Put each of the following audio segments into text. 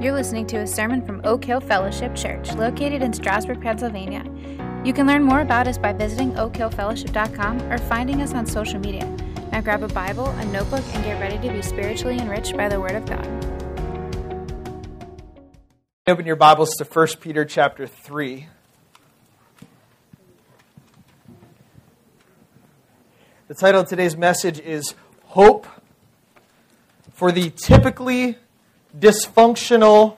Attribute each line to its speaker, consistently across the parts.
Speaker 1: You're listening to a sermon from Oak Hill Fellowship Church, located in Strasburg, Pennsylvania. You can learn more about us by visiting oakhillfellowship.com or finding us on social media. Now grab a Bible, a notebook, and get ready to be spiritually enriched by the Word of God.
Speaker 2: Open your Bibles to 1 Peter chapter 3. The title of today's message is Hope for the Typically Dysfunctional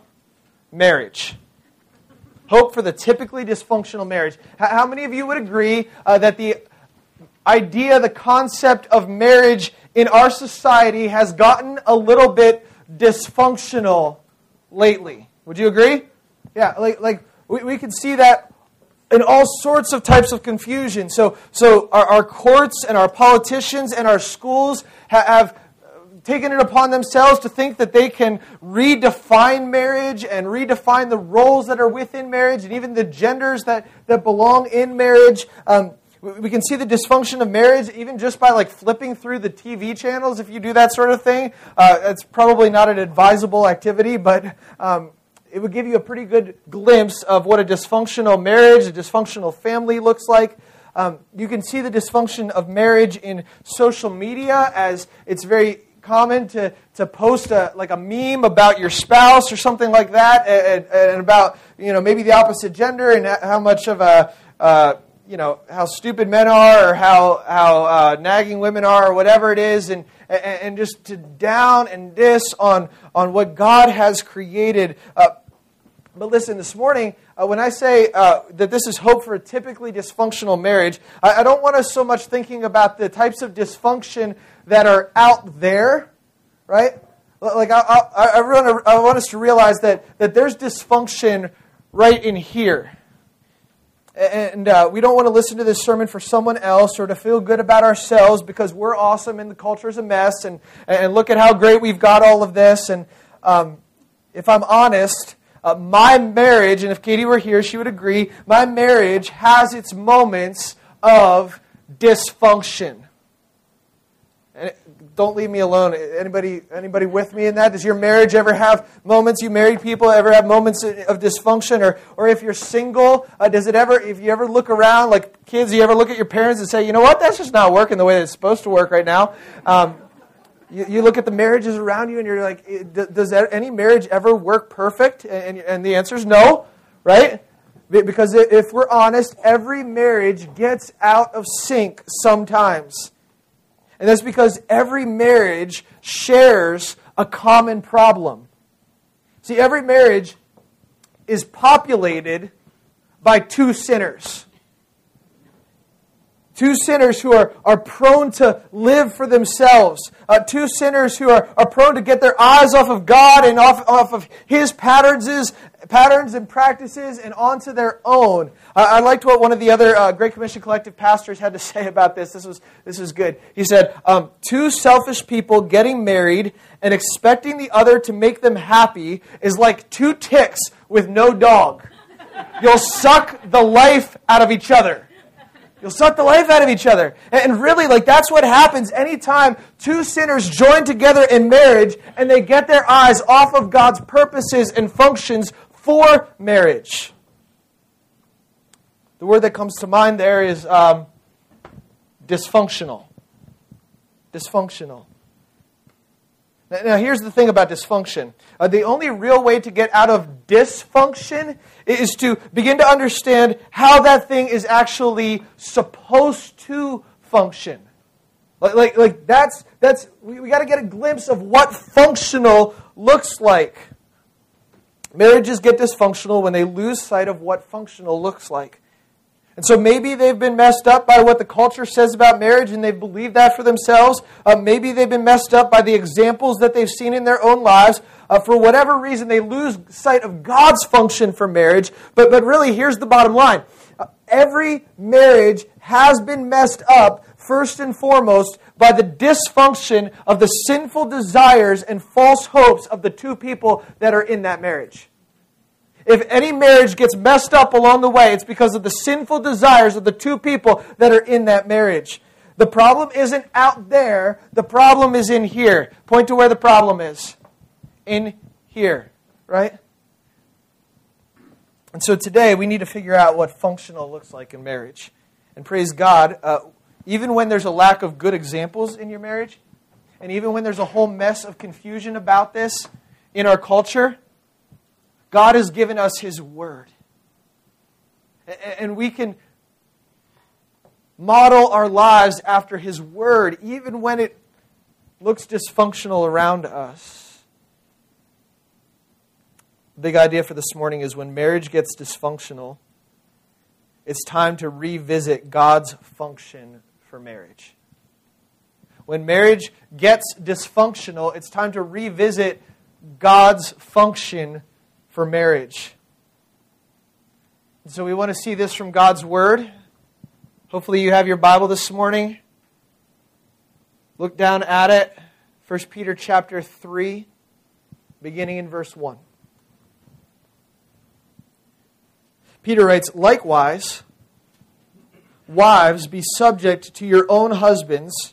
Speaker 2: Marriage. Hope for the typically dysfunctional marriage. How many of you would agree uh, that the idea, the concept of marriage in our society has gotten a little bit dysfunctional lately? Would you agree? Yeah, like, like we, we can see that in all sorts of types of confusion. So, so our, our courts and our politicians and our schools have, have taken it upon themselves to think that they can redefine marriage and redefine the roles that are within marriage and even the genders that, that belong in marriage. Um, we can see the dysfunction of marriage even just by like flipping through the TV channels. If you do that sort of thing, uh, it's probably not an advisable activity, but um, it would give you a pretty good glimpse of what a dysfunctional marriage, a dysfunctional family looks like. Um, you can see the dysfunction of marriage in social media as it's very common to, to post a, like a meme about your spouse or something like that and, and about you know maybe the opposite gender and how much of a uh, you know how stupid men are or how how uh, nagging women are or whatever it is and and just to down and diss on on what God has created. Uh, but listen, this morning, uh, when I say uh, that this is hope for a typically dysfunctional marriage, I, I, don't want us so much thinking about the types of dysfunction that are out there, right? Like, I, I, I, I want us to realize that, that there's dysfunction right in here. And uh, we don't want to listen to this sermon for someone else or to feel good about ourselves because we're awesome and the culture is a mess and, and look at how great we've got all of this. And um, if I'm honest, uh, my marriage, and if Katie were here, she would agree, my marriage has its moments of dysfunction don't leave me alone. Anybody, anybody with me in that? Does your marriage ever have moments? You married people ever have moments of dysfunction, or, or if you're single, uh, does it ever? If you ever look around, like kids, you ever look at your parents and say, you know what, that's just not working the way it's supposed to work right now. Um, you, you, look at the marriages around you, and you're like, does any marriage ever work perfect? And, and the answer is no, right? Because if we're honest, every marriage gets out of sync sometimes. And that's because every marriage shares a common problem. See, every marriage is populated by two sinners. Two sinners who are, are prone to live for themselves. Uh, two sinners who are, are prone to get their eyes off of God and off, off of His patterns patterns and practices and onto their own. Uh, I liked what one of the other uh, Great Commission Collective pastors had to say about this. This was, this was good. He said, um, Two selfish people getting married and expecting the other to make them happy is like two ticks with no dog. You'll suck the life out of each other. You'll suck the life out of each other. And really, like, that's what happens anytime two sinners join together in marriage and they get their eyes off of God's purposes and functions for marriage. The word that comes to mind there is um, dysfunctional. Dysfunctional. Now, here's the thing about dysfunction. Uh, the only real way to get out of dysfunction is to begin to understand how that thing is actually supposed to function. Like, like, like that's, that's we, we got to get a glimpse of what functional looks like. Marriages get dysfunctional when they lose sight of what functional looks like. And so maybe they've been messed up by what the culture says about marriage and they've believed that for themselves. Uh, maybe they've been messed up by the examples that they've seen in their own lives. Uh, for whatever reason, they lose sight of God's function for marriage. But, but really, here's the bottom line uh, every marriage has been messed up, first and foremost, by the dysfunction of the sinful desires and false hopes of the two people that are in that marriage. If any marriage gets messed up along the way, it's because of the sinful desires of the two people that are in that marriage. The problem isn't out there, the problem is in here. Point to where the problem is. In here right? And so today we need to figure out what functional looks like in marriage. And praise God, uh, even when there's a lack of good examples in your marriage, and even when there's a whole mess of confusion about this in our culture, God has given us His Word. And we can model our lives after His Word, even when it looks dysfunctional around us. The big idea for this morning is when marriage gets dysfunctional, it's time to revisit God's function for marriage. When marriage gets dysfunctional, it's time to revisit God's function for marriage. And so we want to see this from God's Word. Hopefully, you have your Bible this morning. Look down at it. 1 Peter chapter 3, beginning in verse 1. Peter writes, Likewise, wives, be subject to your own husbands,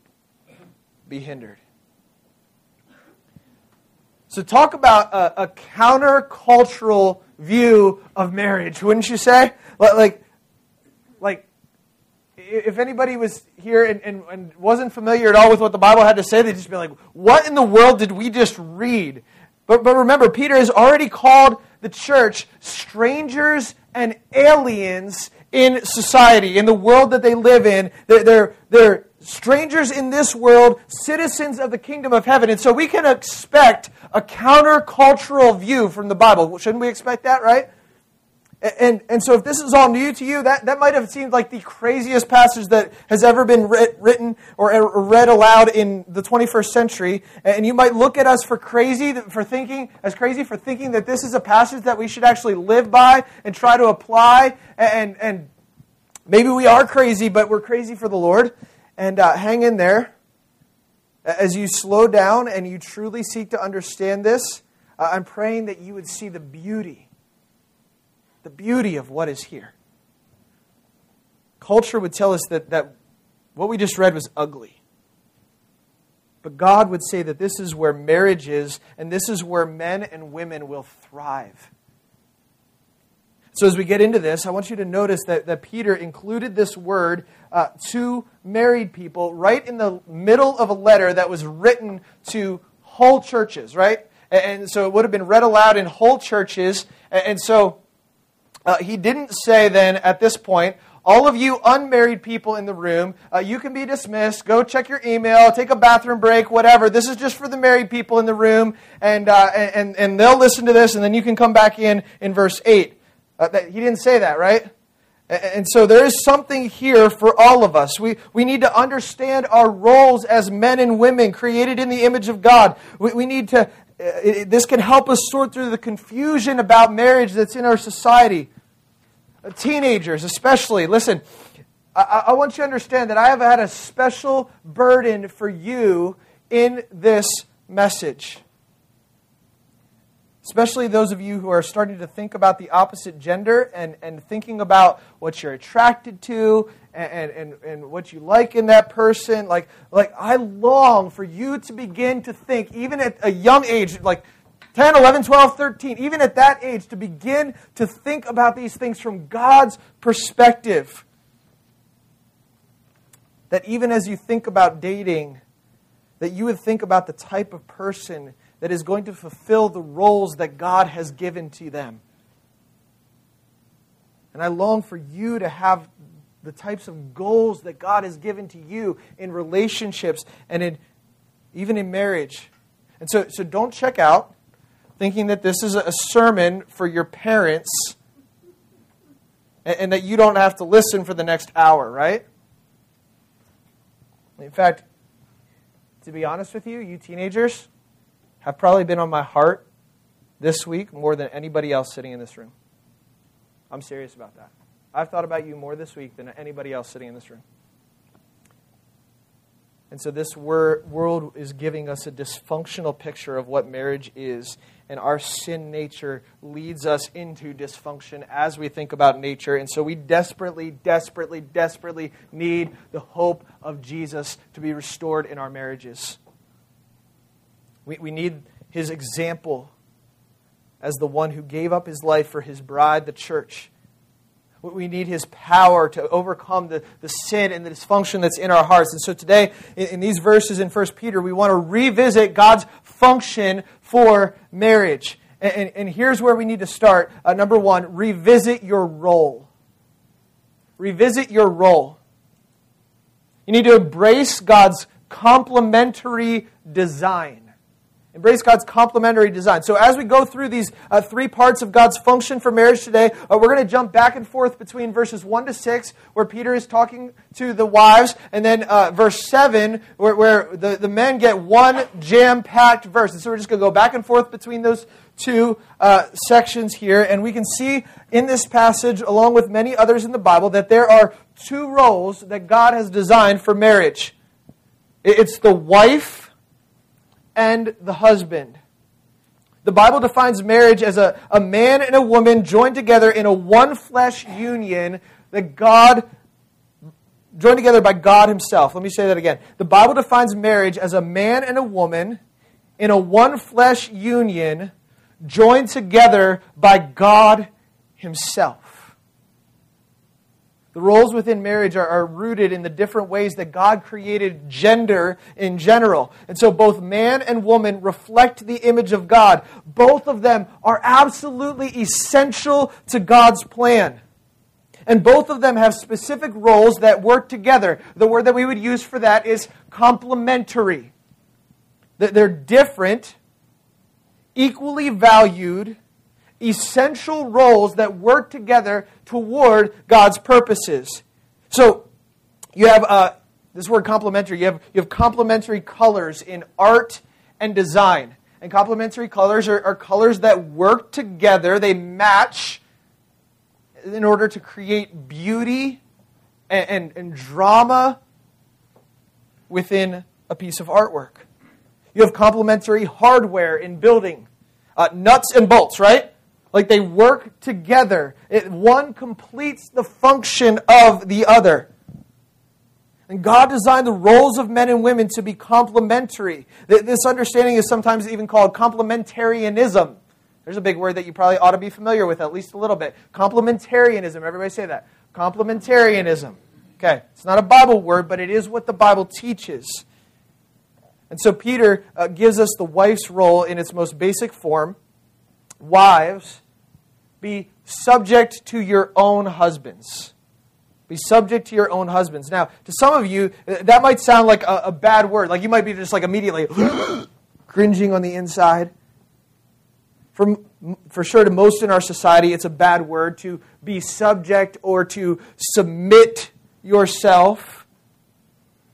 Speaker 2: be hindered. So, talk about a, a countercultural view of marriage, wouldn't you say? Like, like, if anybody was here and, and, and, wasn't familiar at all with what the Bible had to say, they'd just be like, what in the world did we just read? But, but remember, Peter has already called the church strangers and aliens in society, in the world that they live in. They're, they're, they're strangers in this world, citizens of the kingdom of heaven. And so we can expect a countercultural view from the Bible. Shouldn't we expect that, right? And, and so if this is all new to you, that, that might have seemed like the craziest passage that has ever been writ, written or er, read aloud in the 21st century. And you might look at us for crazy, for thinking, as crazy for thinking that this is a passage that we should actually live by and try to apply. And, and maybe we are crazy, but we're crazy for the Lord. And uh, hang in there. As you slow down and you truly seek to understand this, uh, I'm praying that you would see the beauty the beauty of what is here. Culture would tell us that, that what we just read was ugly. But God would say that this is where marriage is, and this is where men and women will thrive. So, as we get into this, I want you to notice that, that Peter included this word uh, to married people right in the middle of a letter that was written to whole churches, right? And, and so it would have been read aloud in whole churches. And, and so uh, he didn't say then at this point, all of you unmarried people in the room, uh, you can be dismissed. Go check your email, take a bathroom break, whatever. This is just for the married people in the room, and, uh, and, and they'll listen to this, and then you can come back in in verse 8. Uh, that, he didn't say that, right? And so there is something here for all of us. We, we need to understand our roles as men and women created in the image of God. We, we need to it, this can help us sort through the confusion about marriage that's in our society. Uh, teenagers, especially, listen, I, I want you to understand that I have had a special burden for you in this message especially those of you who are starting to think about the opposite gender and, and thinking about what you're attracted to and, and, and what you like in that person. Like, like, I long for you to begin to think, even at a young age, like 10, 11, 12, 13, even at that age, to begin to think about these things from God's perspective. That even as you think about dating, that you would think about the type of person that is going to fulfill the roles that God has given to them. And I long for you to have the types of goals that God has given to you in relationships and in, even in marriage. And so, so don't check out thinking that this is a sermon for your parents and, and that you don't have to listen for the next hour, right? In fact, to be honest with you, you teenagers have probably been on my heart this week more than anybody else sitting in this room. I'm serious about that. I've thought about you more this week than anybody else sitting in this room. And so, this wor- world is giving us a dysfunctional picture of what marriage is. And our sin nature leads us into dysfunction as we think about nature. And so, we desperately, desperately, desperately need the hope of Jesus to be restored in our marriages. We, we need his example as the one who gave up his life for his bride, the church we need His power to overcome the, the sin and the dysfunction that's in our hearts. And so today, in, in these verses in 1 Peter, we want to revisit God's function for marriage. And, and, and here's where we need to start. Uh, number one, revisit your role. Revisit your role. You need to embrace God's complementary design. Embrace God's complementary design. So, as we go through these uh, three parts of God's function for marriage today, uh, we're going to jump back and forth between verses 1 to 6, where Peter is talking to the wives, and then uh, verse 7, where, where the, the men get one jam packed verse. And so, we're just going to go back and forth between those two uh, sections here. And we can see in this passage, along with many others in the Bible, that there are two roles that God has designed for marriage it's the wife and the husband. The Bible defines marriage as a, a man and a woman joined together in a one flesh union that God joined together by God Himself. Let me say that again. The Bible defines marriage as a man and a woman in a one flesh union joined together by God Himself. The roles within marriage are, are, rooted in the different ways that God created gender in general. And so both man and woman reflect the image of God. Both of them are absolutely essential to God's plan. And both of them have specific roles that work together. The word that we would use for that is complementary. They're different, equally valued, essential roles that work together toward God's purposes. So you have uh, this word complementary. You have, you have complementary colors in art and design. And complementary colors are, are colors that work together, they match in order to create beauty and, and, and drama within a piece of artwork. You have complementary hardware in building. Uh, nuts and bolts, right? Like they work together. It, one completes the function of the other. And God designed the roles of men and women to be complementary. This understanding is sometimes even called complementarianism. There's a big word that you probably ought to be familiar with at least a little bit. Complementarianism. Everybody say that. Complementarianism. Okay, it's not a Bible word, but it is what the Bible teaches. And so Peter uh, gives us the wife's role in its most basic form. Wives, be subject to your own husbands. Be subject to your own husbands. Now, to some of you, uh, that might sound like a, a bad word. Like you might be just like immediately cringing on the inside. For, for sure, to most in our society, it's a bad word to be subject or to submit yourself.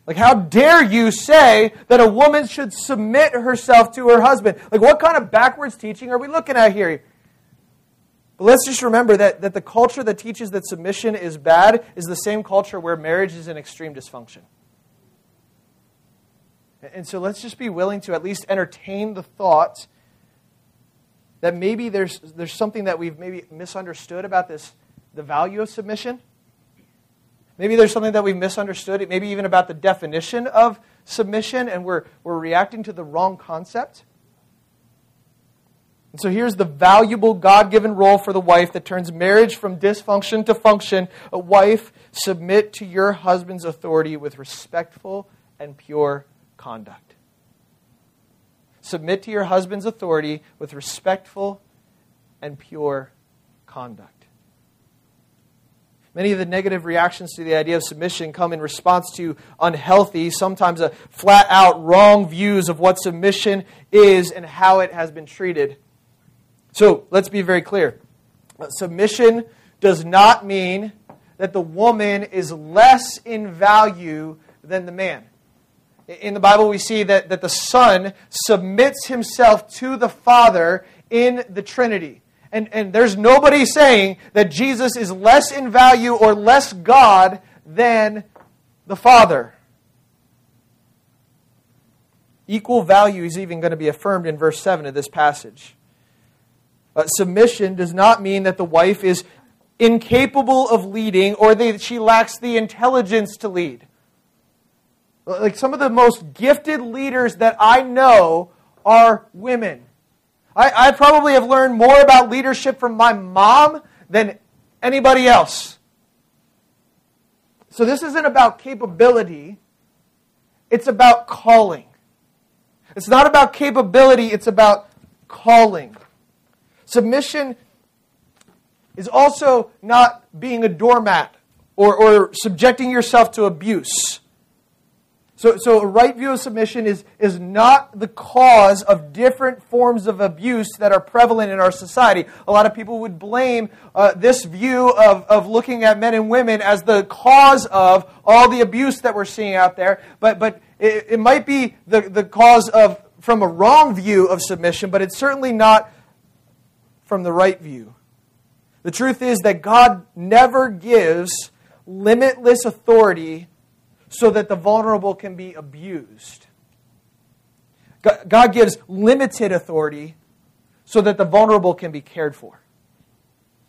Speaker 2: Like, how dare you say that a woman should submit herself to her husband? Like, what kind of backwards teaching are we looking at here? But let's just remember that, that the culture that teaches that submission is bad is the same culture where marriage is in extreme dysfunction. And so let's just be willing to at least entertain the thought that maybe there's, there's something that we've maybe misunderstood about this, the value of submission. Maybe there's something that we've misunderstood, maybe even about the definition of submission, and we're, we're reacting to the wrong concept. And so here's the valuable God given role for the wife that turns marriage from dysfunction to function. A wife, submit to your husband's authority with respectful and pure conduct. submit to your husband's authority with respectful and pure conduct. Many of the negative reactions to the idea of submission come in response to unhealthy, sometimes a flat out wrong views of what submission is and how it has been treated. So let's be very clear. Submission does not mean that the woman is less in value than the man. In the Bible, we see that, that the Son submits himself to the Father in the Trinity. And, and there's nobody saying that Jesus is less in value or less God than the Father. Equal value is even going to be affirmed in verse 7 of this passage. Uh, submission does not mean that the wife is incapable of leading or that she lacks the intelligence to lead. Like some of the most gifted leaders that I know are women. I, I probably have learned more about leadership from my mom than anybody else. So this isn't about capability, it's about calling. It's not about capability, it's about calling. Submission is also not being a doormat or, or subjecting yourself to abuse. So, so a right view of submission is, is not the cause of different forms of abuse that are prevalent in our society. A lot of people would blame uh, this view of, of looking at men and women as the cause of all the abuse that we're seeing out there. But, but it, it might be the, the cause of from a wrong view of submission, but it's certainly not from the right view. The truth is that God never gives limitless authority so that the vulnerable can be abused. God gives limited authority so that the vulnerable can be cared for.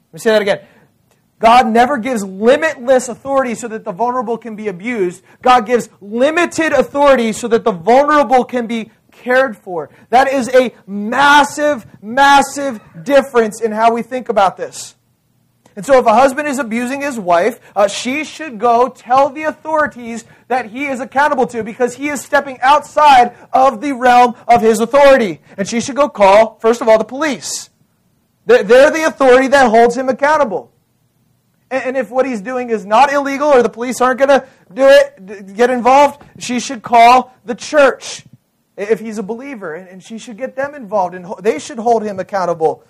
Speaker 2: Let me say that again. God never gives limitless authority so that the vulnerable can be abused. God gives limited authority so that the vulnerable can be cared for. That is a massive, massive difference in how we think about this. And so, if a husband is abusing his wife, uh, she should go tell the authorities that he is accountable to because he is stepping outside of the realm of his authority. And she should go call, first of all, the police. They're the authority that holds him accountable. And if what he's doing is not illegal or the police aren't going to do it, get involved, she should call the church if he's a believer. And she should get them involved and they should hold him accountable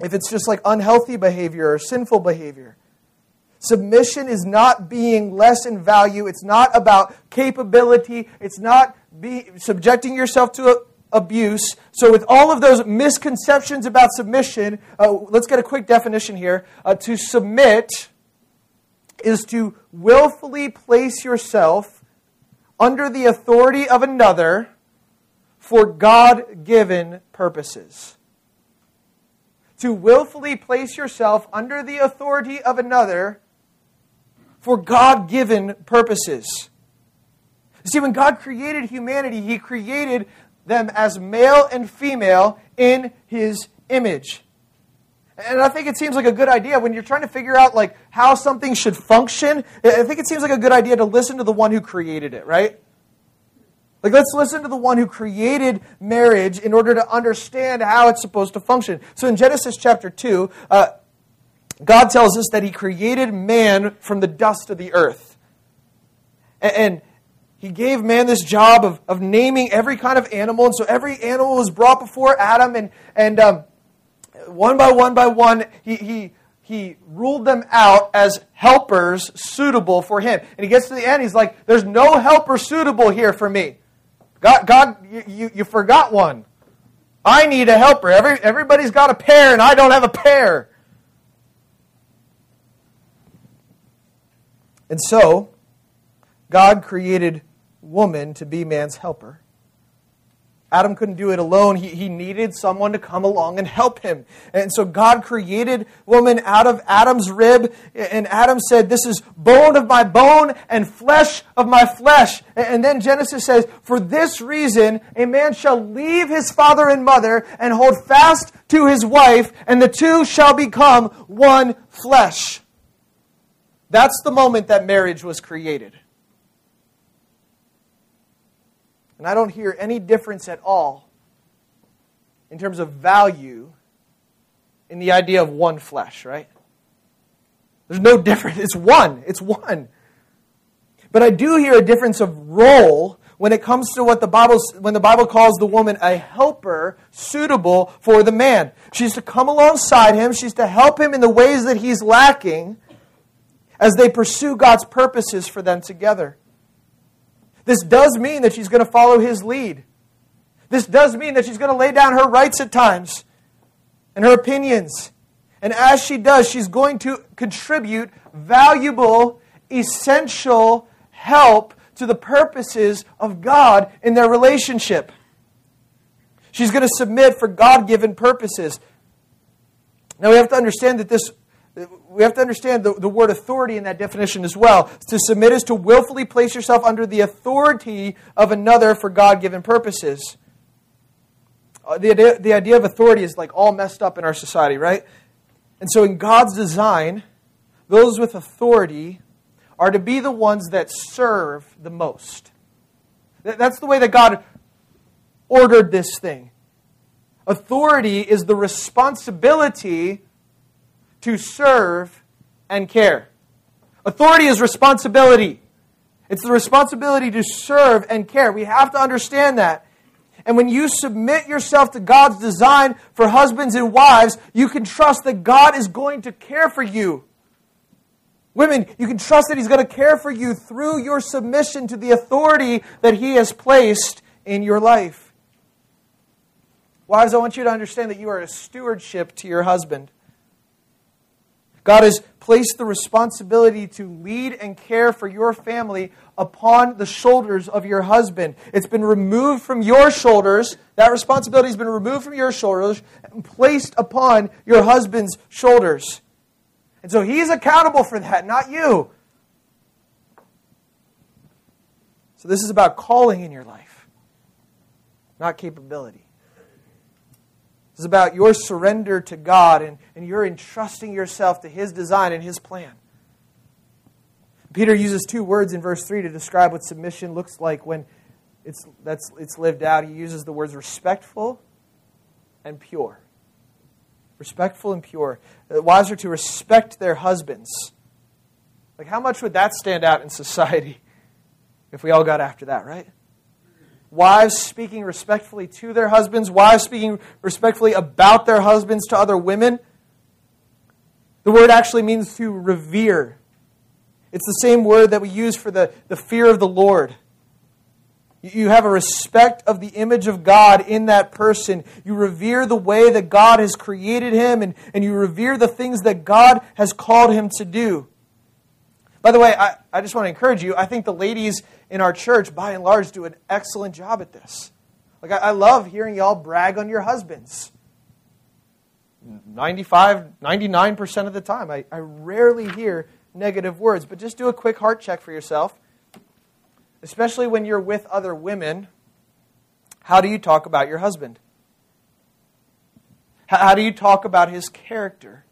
Speaker 2: if it's just like unhealthy behavior or sinful behavior. Submission is not being less in value. It's not about capability. It's not be, subjecting yourself to abuse. So, with all of those misconceptions about submission, uh, let's get a quick definition here. Uh, to submit is to willfully place yourself under the authority of another for God given purposes to willfully place yourself under the authority of another for God given purposes. See, when God created humanity, He created them as male and female in His image. And I think it seems like a good idea when you're trying to figure out like how something should function. I think it seems like a good idea to listen to the one who created it, right? Like, let's listen to the one who created marriage in order to understand how it's supposed to function. So, in Genesis chapter 2, uh, God tells us that He created man from the dust of the earth. And, and He gave man this job of, of naming every kind of animal. And so, every animal was brought before Adam, and, and um, one by one by one, he, he he ruled them out as helpers suitable for him. And he gets to the end, he's like, There's no helper suitable here for me. God, God you, you, you forgot one. I need a helper. Every, everybody's got a pair, and I don't have a pair. And so, God created woman to be man's helper. Adam couldn't do it alone. He, he needed someone to come along and help him. And so God created woman out of Adam's rib. And Adam said, This is bone of my bone and flesh of my flesh. And then Genesis says, For this reason, a man shall leave his father and mother and hold fast to his wife, and the two shall become one flesh. That's the moment that marriage was created. And I don't hear any difference at all in terms of value in the idea of one flesh, right? There's no difference. It's one. It's one. But I do hear a difference of role when it comes to what the Bible when the Bible calls the woman a helper suitable for the man. She's to come alongside him, she's to help him in the ways that he's lacking as they pursue God's purposes for them together. This does mean that she's going to follow his lead. This does mean that she's going to lay down her rights at times and her opinions. And as she does, she's going to contribute valuable, essential help to the purposes of God in their relationship. She's going to submit for God given purposes. Now we have to understand that this we have to understand the, the word authority in that definition as well. To submit is to willfully place yourself under the authority of another for God given purposes. Uh, the, idea, the idea of authority is like all messed up in our society, right? And so in God's design, those with authority are to be the ones that serve the most. That's the way that God ordered this thing. Authority is the responsibility to serve and care. Authority is responsibility. It's the responsibility to serve and care. We have to understand that. And when you submit yourself to God's design for husbands and wives, you can trust that God is going to care for you. Women, you can trust that He's going to care for you through your submission to the authority that He has placed in your life. Wives, I want you to understand that you are a stewardship to your husband. God has placed the responsibility to lead and care for your family upon the shoulders of your husband. It's been removed from your shoulders. That responsibility has been removed from your shoulders and placed upon your husband's shoulders. And so he's accountable for that, not you. So this is about calling in your life, not capability. Is about your surrender to God and, and your entrusting yourself to His design and His plan. Peter uses two words in verse 3 to describe what submission looks like when it's, that's, it's lived out. He uses the words respectful and pure. Respectful and pure. The wives are to respect their husbands. Like, how much would that stand out in society if we all got after that, right? Wives speaking respectfully to their husbands, wives speaking respectfully about their husbands to other women. The word actually means to revere. It's the same word that we use for the, the fear of the Lord. You have a respect of the image of God in that person. You revere the way that God has created him, and, and you revere the things that God has called him to do. By the way, I, I just want to encourage you. I think the ladies in our church, by and large, do an excellent job at this. Like, I, I love hearing y'all brag on your husbands. 95, 99% of the time, I, I rarely hear negative words, but just do a quick heart check for yourself. Especially when you're with other women, how do you talk about your husband? How, how do you talk about his character?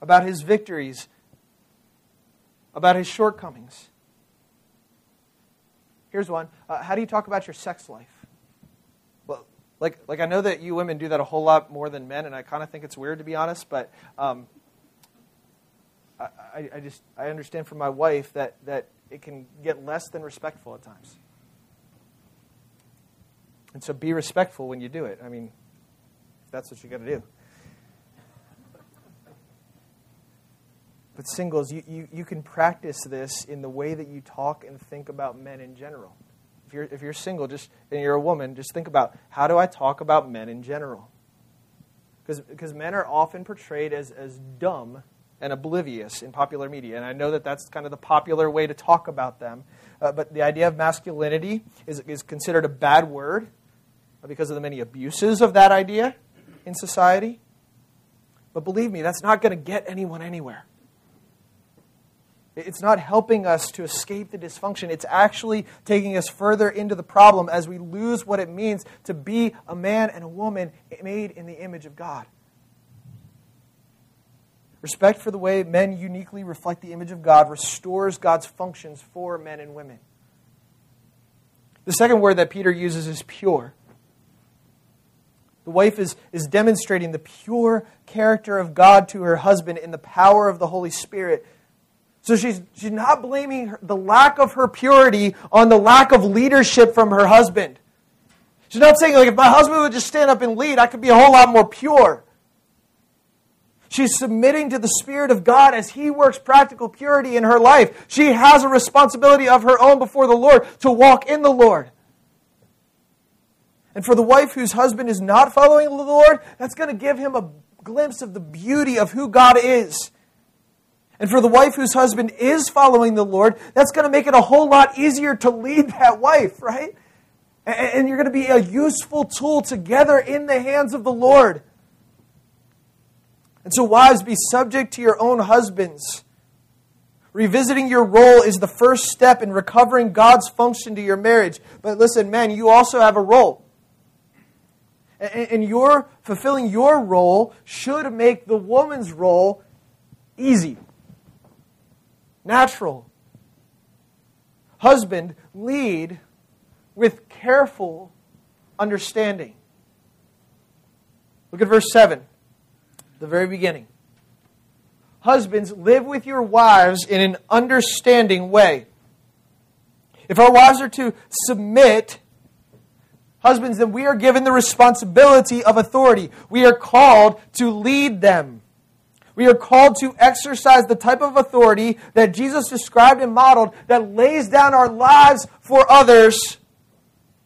Speaker 2: About his victories? About his shortcomings? Here's one. Uh, how do you talk about your sex life? Well, like, like I know that you women do that a whole lot more than men, and I kind of think it's weird to be honest, but um, I, I just I understand from my wife that, that it can get less than respectful at times. And so be respectful when you do it. I mean, that's what you got to do. But singles, you, you, you can practice this in the way that you talk and think about men in general. If you're, if you're single just, and you're a woman, just think about how do I talk about men in general? Because men are often portrayed as, as dumb and oblivious in popular media. And I know that that's kind of the popular way to talk about them. Uh, but the idea of masculinity is, is considered a bad word because of the many abuses of that idea in society. But believe me, that's not going to get anyone anywhere. It's not helping us to escape the dysfunction. It's actually taking us further into the problem as we lose what it means to be a man and a woman made in the image of God. Respect for the way men uniquely reflect the image of God restores God's functions for men and women. The second word that Peter uses is pure. The wife is, is demonstrating the pure character of God to her husband in the power of the Holy Spirit. So she's, she's not blaming her, the lack of her purity on the lack of leadership from her husband. She's not saying, like, if my husband would just stand up and lead, I could be a whole lot more pure. She's submitting to the Spirit of God as He works practical purity in her life. She has a responsibility of her own before the Lord to walk in the Lord. And for the wife whose husband is not following the Lord, that's going to give him a glimpse of the beauty of who God is. And for the wife whose husband is following the Lord, that's going to make it a whole lot easier to lead that wife, right? And you're going to be a useful tool together in the hands of the Lord. And so, wives, be subject to your own husbands. Revisiting your role is the first step in recovering God's function to your marriage. But listen, men, you also have a role. And your fulfilling your role should make the woman's role easy, natural. Husband, lead with careful understanding. Look at verse 7, the very beginning. Husbands, live with your wives in an understanding way. If our wives are to submit husbands, then we are given the responsibility of authority. We are called to lead them. We are called to exercise the type of authority that Jesus described and modeled that lays down our lives for others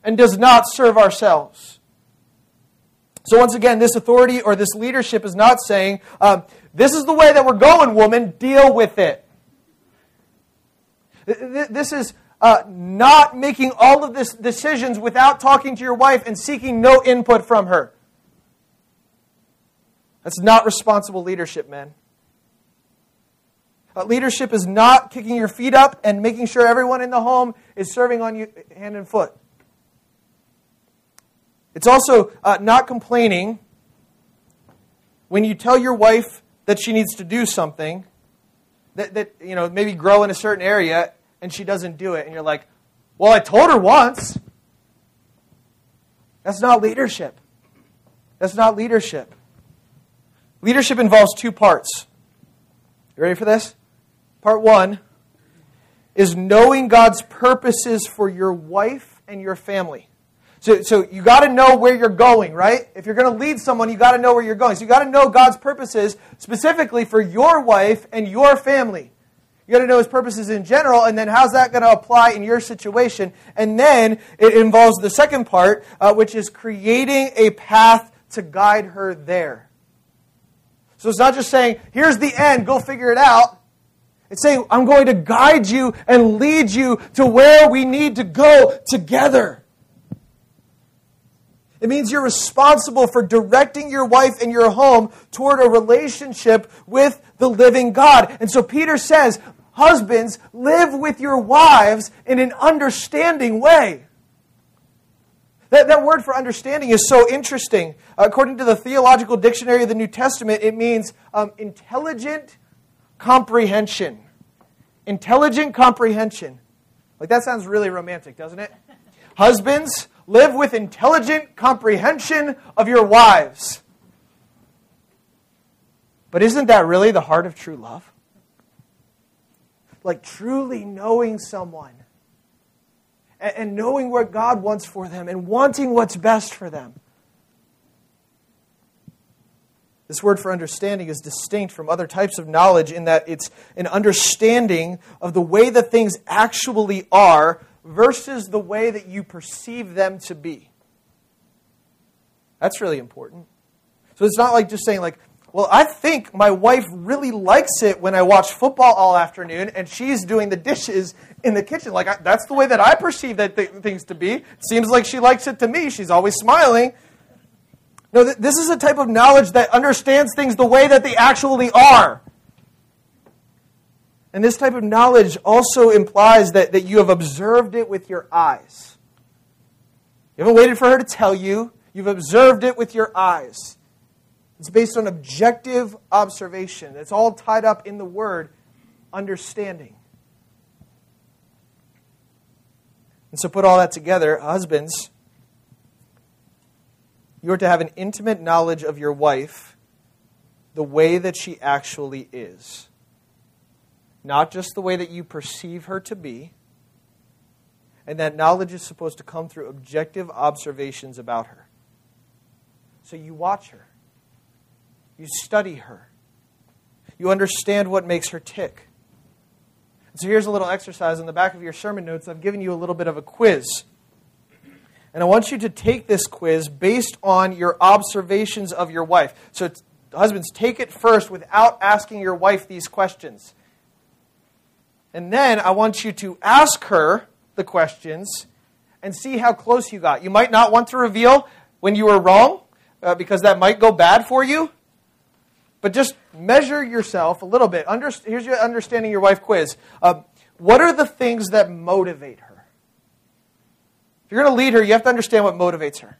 Speaker 2: and does not serve ourselves. So, once again, this authority or this leadership is not saying, um, This is the way that we're going, woman, deal with it. This is uh, not making all of this decisions without talking to your wife and seeking no input from her. That's not responsible leadership, man. Uh, leadership is not kicking your feet up and making sure everyone in the home is serving on you hand and foot. It's also uh, not complaining when you tell your wife that she needs to do something that, that you know maybe grow in a certain area and she doesn't do it, and you're like, well, I told her once. That's not leadership. That's not leadership. Leadership involves two parts. You ready for this? Part one is knowing God's purposes for your wife and your family. So, so you got to know where you're going, right? If you're going to lead someone, you got to know where you're going. So you got to know God's purposes specifically for your wife and your family. You got to know his purposes in general, and then how's that going to apply in your situation? And then it involves the second part, uh, which is creating a path to guide her there. So it's not just saying, here's the end, go figure it out. It's saying, I'm going to guide you and lead you to where we need to go together. It means you're responsible for directing your wife and your home toward a relationship with the living God. And so Peter says, Husbands, live with your wives in an understanding way. That, that word for understanding is so interesting. According to the Theological Dictionary of the New Testament, it means um, intelligent comprehension. Intelligent comprehension. Like that sounds really romantic, doesn't it? Husbands, live with intelligent comprehension of your wives. But isn't that really the heart of true love? like truly knowing someone and, knowing what God wants for them and wanting what's best for them. This word for understanding is distinct from other types of knowledge in that it's an understanding of the way that things actually are versus the way that you perceive them to be. That's really important. So it's not like just saying, like, well, I think my wife really likes it when I watch football all afternoon and she's doing the dishes in the kitchen. Like, I, that's the way that I perceive that th- things to be. Seems like she likes it to me. She's always smiling. No, th- this is a type of knowledge that understands things the way that they actually are. And this type of knowledge also implies that, that you have observed it with your eyes. You haven't waited for her to tell you, you've observed it with your eyes. It's based on objective observation. It's all tied up in the word understanding. And so put all that together, husbands, You are to have an intimate knowledge of your wife the way that she actually is. Not just the way that you perceive her to be. And that knowledge is supposed to come through objective observations about her. So you watch her, you study her, you understand what makes her tick. So here's a little exercise in the back of your sermon notes. I've given you a little bit of a quiz. And I want you to take this quiz based on your observations of your wife. So, husbands, take it first without asking your wife these questions. And then I want you to ask her the questions and see how close you got. You might not want to reveal when you were wrong uh, because that might go bad for you. But just measure yourself a little bit. Under, here's your understanding your wife quiz. Uh, what are the things that motivate her? If you're going to lead her, you have to understand what motivates her.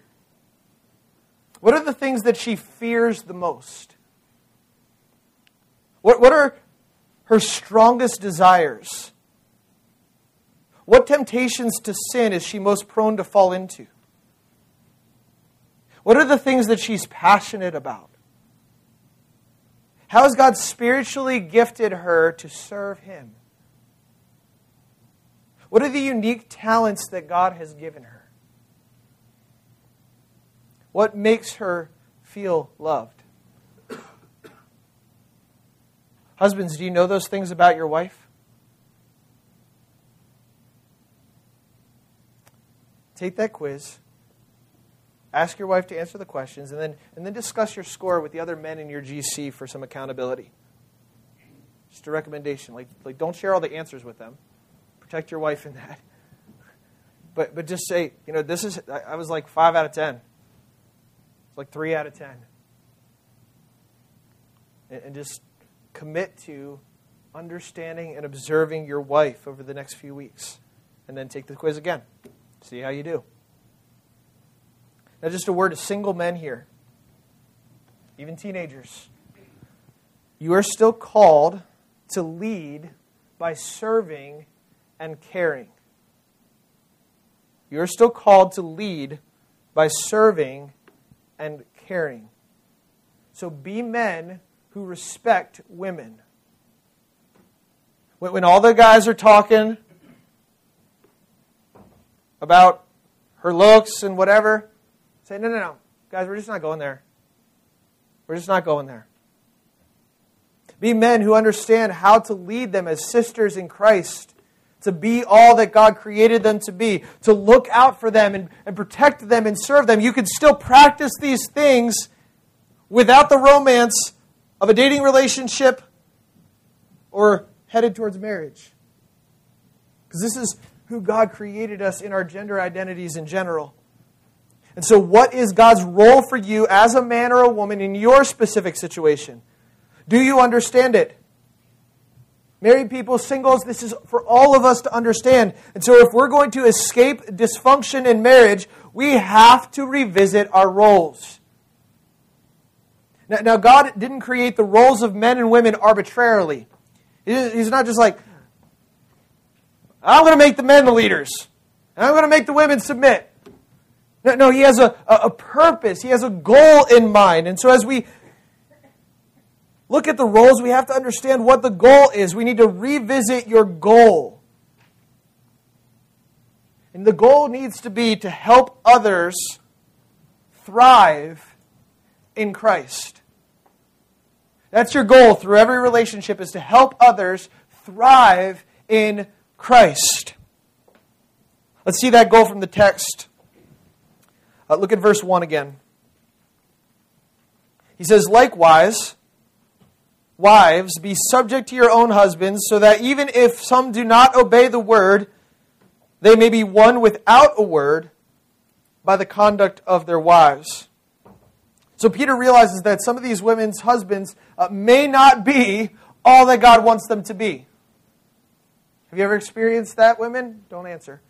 Speaker 2: What are the things that she fears the most? What, what are her strongest desires? What temptations to sin is she most prone to fall into? What are the things that she's passionate about? How has God spiritually gifted her to serve Him? What are the unique talents that God has given her? What makes her feel loved? Husbands, do you know those things about your wife? Take that quiz. Ask your wife to answer the questions, and then, and then discuss your score with the other men in your GC for some accountability. Just a recommendation. Like, like don't share all the answers with them. Protect your wife in that. But, but just say, you know, this is, I, I was like 5 out of 10. It's like 3 out of 10. And, and just commit to understanding and observing your wife over the next few weeks. And then take the quiz again. See how you do. Now, just a word to single men here, even teenagers. You are still called to lead by serving and caring. You are still called to lead by serving and caring. So be men who respect women. When, all the guys are talking about her looks and whatever, say, no, no, no. Guys, we're just not going there. We're just not going there. Be men who understand how to lead them as sisters in Christ to be all that God created them to be, to look out for them and, and protect them and serve them. You can still practice these things without the romance of a dating relationship or headed towards marriage. Because this is who God created us in our gender identities in general. And so, what is God's role for you as a man or a woman in your specific situation? Do you understand it? Married people, singles, this is for all of us to understand. And so, if we're going to escape dysfunction in marriage, we have to revisit our roles. Now, now God didn't create the roles of men and women arbitrarily. He's not just like, I'm going to make the men the leaders, and I'm going to make the women submit. No, no He has a, a purpose, He has a goal in mind. And so, as we look at the roles, we have to understand what the goal is. We need to revisit your goal. And the goal needs to be to help others thrive in Christ. That's your goal through every relationship is to help others thrive in Christ. Let's see that goal from the text. Uh, look at verse 1 again. He says, Likewise, Wives, be subject to your own husbands, so that even if some do not obey the word, they may be won without a word by the conduct of their wives. So Peter realizes that some of these women's husbands uh, may not be all that God wants them to be. Have you ever experienced that, women? Don't answer.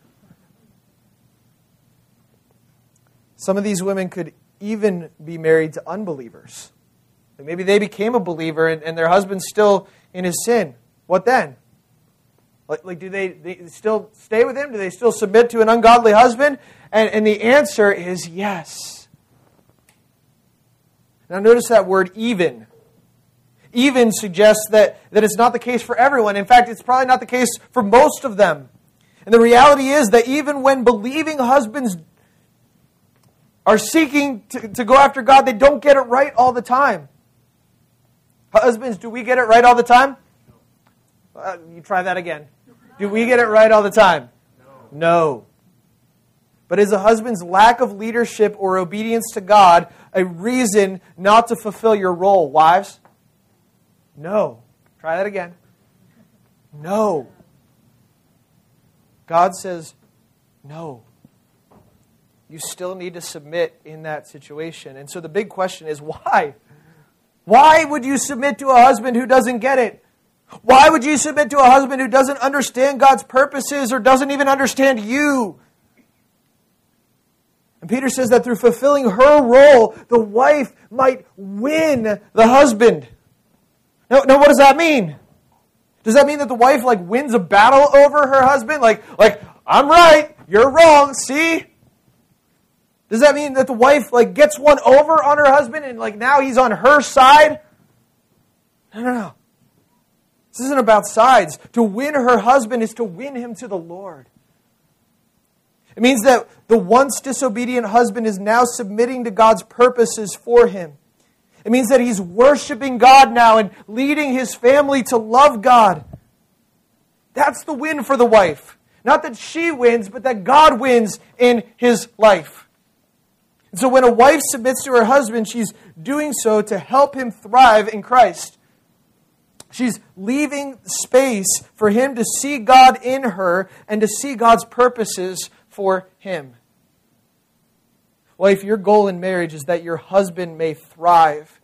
Speaker 2: Some of these women could even be married to unbelievers. Maybe they became a believer and, and their husband's still in his sin. What then? Like, like do they, they still stay with him? Do they still submit to an ungodly husband? And, and the answer is yes. Now, notice that word even. Even suggests that, that it's not the case for everyone. In fact, it's probably not the case for most of them. And the reality is that even when believing husbands are seeking to, to go after God, they don't get it right all the time. Husbands, do we get it right all the time? Uh, you try that again. Do we get it right all the time? No. no. But is a husband's lack of leadership or obedience to God a reason not to fulfill your role, wives? No. Try that again. No. God says, no. You still need to submit in that situation. And so the big question is why? Why would you submit to a husband who doesn't get it? Why would you submit to a husband who doesn't understand God's purposes or doesn't even understand you? And Peter says that through fulfilling her role, the wife might win the husband. Now, now what does that mean? Does that mean that the wife like wins a battle over her husband? Like, like I'm right, you're wrong. See? Does that mean that the wife like gets one over on her husband and like now he's on her side? No, no, no. This isn't about sides. To win her husband is to win him to the Lord. It means that the once disobedient husband is now submitting to God's purposes for him. It means that he's worshiping God now and leading his family to love God. That's the win for the wife. Not that she wins, but that God wins in his life. And so when a wife submits to her husband, she's doing so to help him thrive in Christ. She's leaving space for him to see God in her and to see God's purposes for him. Wife, your goal in marriage is that your husband may thrive.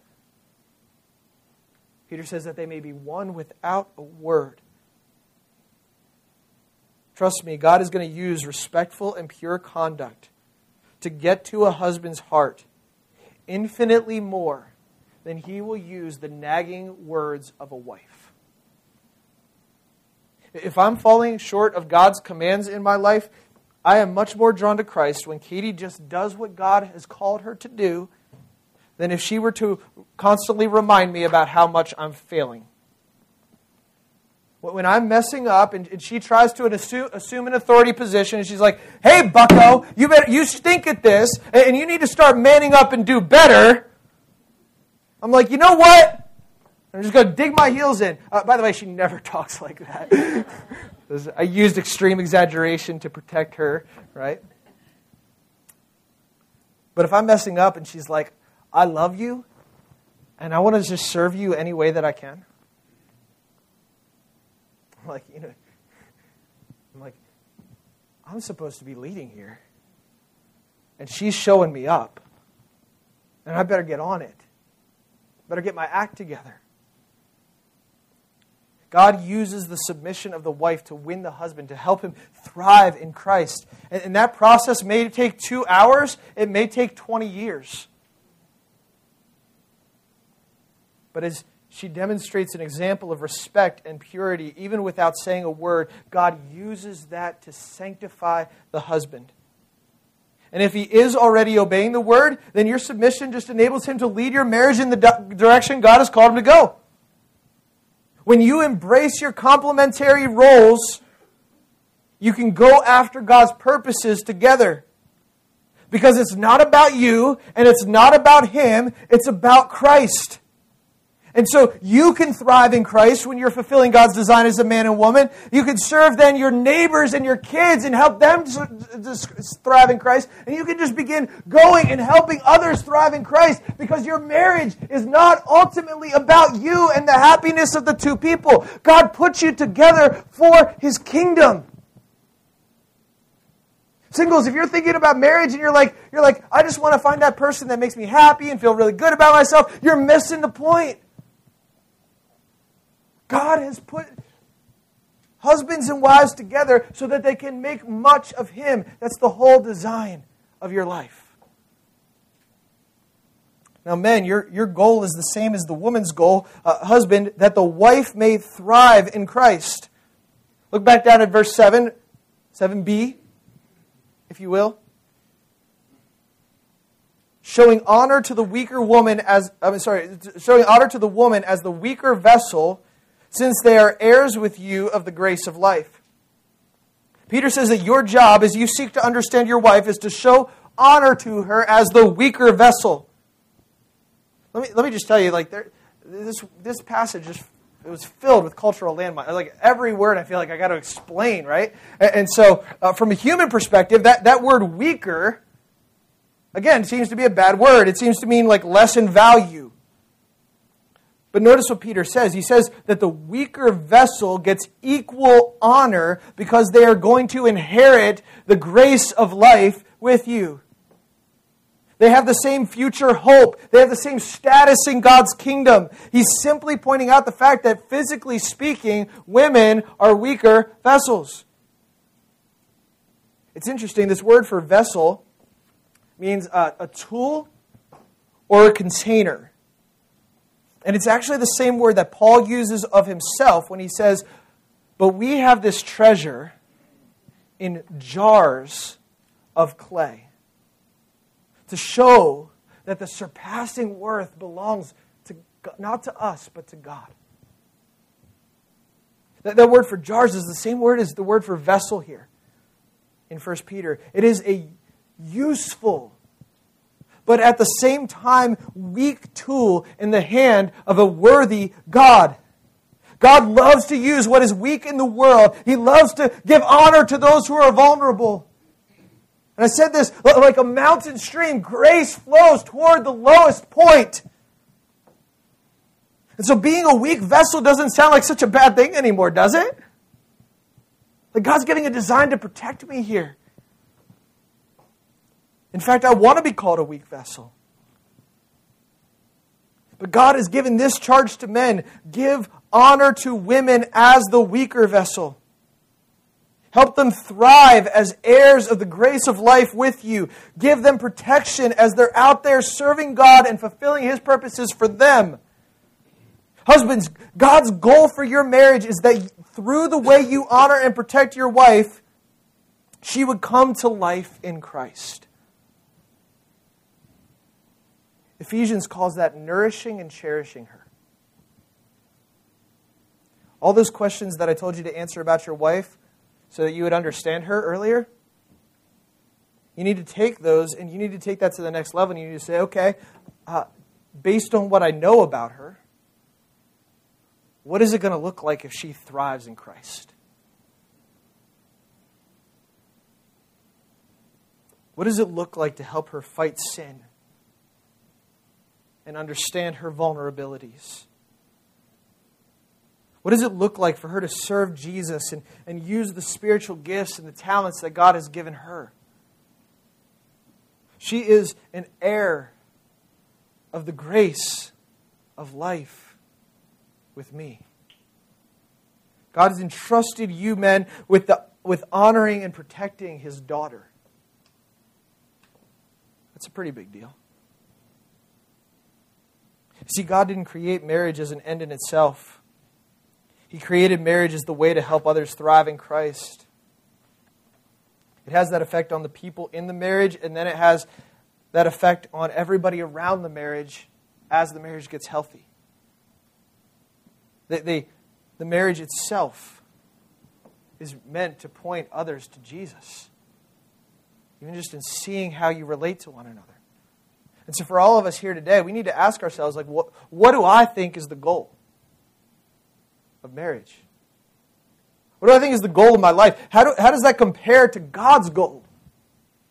Speaker 2: Peter says that they may be won without a word. Trust me, God is going to use respectful and pure conduct to get to a husband's heart infinitely more than he will use the nagging words of a wife. If I'm falling short of God's commands in my life, I am much more drawn to Christ when Katie just does what God has called her to do than if she were to constantly remind me about how much I'm failing. When I'm messing up and, she tries to assume, assume an authority position and she's like, hey, bucko, you, better, you stink at this and you need to start manning up and do better. I'm like, you know what? I'm just going to dig my heels in. Uh, by the way, she never talks like that. I used extreme exaggeration to protect her, right? But if I'm messing up and she's like, I love you, and I want to just serve you any way that I can, I'm like, you know, I'm like, I'm supposed to be leading here. And she's showing me up. And I better get on it. Better get my act together. God uses the submission of the wife to win the husband, to help him thrive in Christ. And, and that process may take two hours, it may take 20 years. But as she demonstrates an example of respect and purity, even without saying a word, God uses that to sanctify the husband. And if he is already obeying the word, then your submission just enables him to lead your marriage in the direction God has called him to go. When you embrace your complementary roles, you can go after God's purposes together. Because it's not about you and it's not about Him, it's about Christ. And so you can thrive in Christ when you're fulfilling God's design as a man and woman. You can serve then your neighbors and your kids and help them thrive in Christ. And you can just begin going and helping others thrive in Christ because your marriage is not ultimately about you and the happiness of the two people. God puts you together for his kingdom. Singles, if you're thinking about marriage and you're like, you're like, I just want to find that person that makes me happy and feel really good about myself, you're missing the point. God has put husbands and wives together so that they can make much of Him. That's the whole design of your life. Now, men, your, your goal is the same as the woman's goal, uh, husband, that the wife may thrive in Christ. Look back down at verse 7, 7b, if you will. showing honor to the weaker woman as I'm sorry, showing honor to the woman as the weaker vessel, since they are heirs with you of the grace of life. Peter says that your job as you seek to understand your wife is to show honor to her as the weaker vessel. Let me, let me just tell you, like, there, this, this passage is it was filled with cultural landmines. Like every word, I feel like I got to explain, right? And, and so, uh, from a human perspective, that, that word weaker, again, seems to be a bad word. It seems to mean like less in value. But notice what Peter says. He says that the weaker vessel gets equal honor because they are going to inherit the grace of life with you. They have the same future hope. They have the same status in God's kingdom. He's simply pointing out the fact that physically speaking, women are weaker vessels. It's interesting, this word for vessel means a, a tool or a container. And it's actually the same word that Paul uses of himself when he says, But we have this treasure in jars of clay to show that the surpassing worth belongs to not to us, but to God. That, that word for jars is the same word as the word for vessel here in 1 Peter. It is a useful, but at the same time weak tool in the hand of a worthy God. God loves to use what is weak in the world. He loves to give honor to those who are vulnerable. And I said this like a mountain stream, grace flows toward the lowest point. And so being a weak vessel doesn't sound like such a bad thing anymore, does it? Like God's giving a design to protect me here. In fact, I want to be called a weak vessel. But God has given this charge to men give honor to women as the weaker vessel. Help them thrive as heirs of the grace of life with you. Give them protection as they're out there serving God and fulfilling His purposes for them. Husbands, God's goal for your marriage is that through the way you honor and protect your wife, she would come to life in Christ. Ephesians calls that nourishing and cherishing her. All those questions that I told you to answer about your wife, so that you would understand her earlier? You need to take those and you need to take that to the next level. And you need to say, okay, uh, based on what I know about her, what is it going to look like if she thrives in Christ? What does it look like to help her fight sin and understand her vulnerabilities? What does it look like for her to serve Jesus and, and use the spiritual gifts and the talents that God has given her? She is an heir of the grace of life with me. God has entrusted you, men, with, the, with honoring and protecting his daughter. That's a pretty big deal. See, God didn't create marriage as an end in itself. He created marriage as the way to help others thrive in Christ. It has that effect on the people in the marriage, and then it has that effect on everybody around the marriage as the marriage gets healthy. They, they, the marriage itself is meant to point others to Jesus, even just in seeing how you relate to one another. And so, for all of us here today, we need to ask ourselves, like, what, what do I think is the goal? of marriage? What do I think is the goal of my life? How, do, how does that compare to God's goal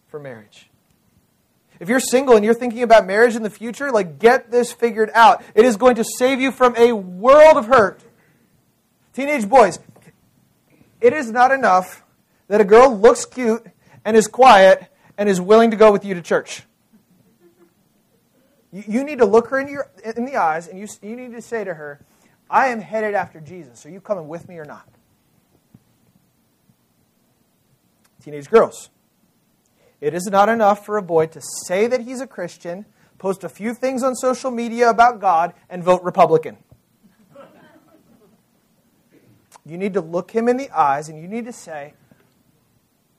Speaker 2: for marriage? If you're single and you're thinking about marriage in the future, like get this figured out. It is going to save you from a world of hurt. Teenage boys, it is not enough that a girl looks cute and is quiet and is willing to go with you to church. You, need to look her in, your, in the eyes and you, you need to say to her, I am headed after Jesus. Are you coming with me or not? Teenage girls. It is not enough for a boy to say that he's a Christian, post a few things on social media about God, and vote Republican. You need to look him in the eyes and you need to say,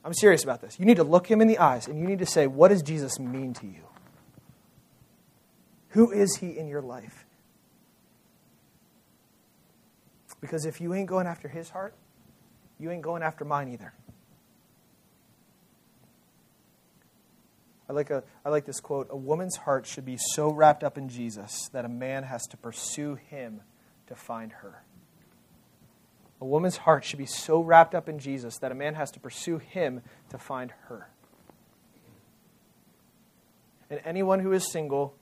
Speaker 2: I'm serious about this. You need to look him in the eyes and you need to say, What does Jesus mean to you? Who is He in your life? Because if you ain't going after His heart, you ain't going after mine either. I like, a, I like this quote A woman's heart should be so wrapped up in Jesus that a man has to pursue him to find her. A woman's heart should be so wrapped up in Jesus that a man has to pursue him to find her. And anyone who is single,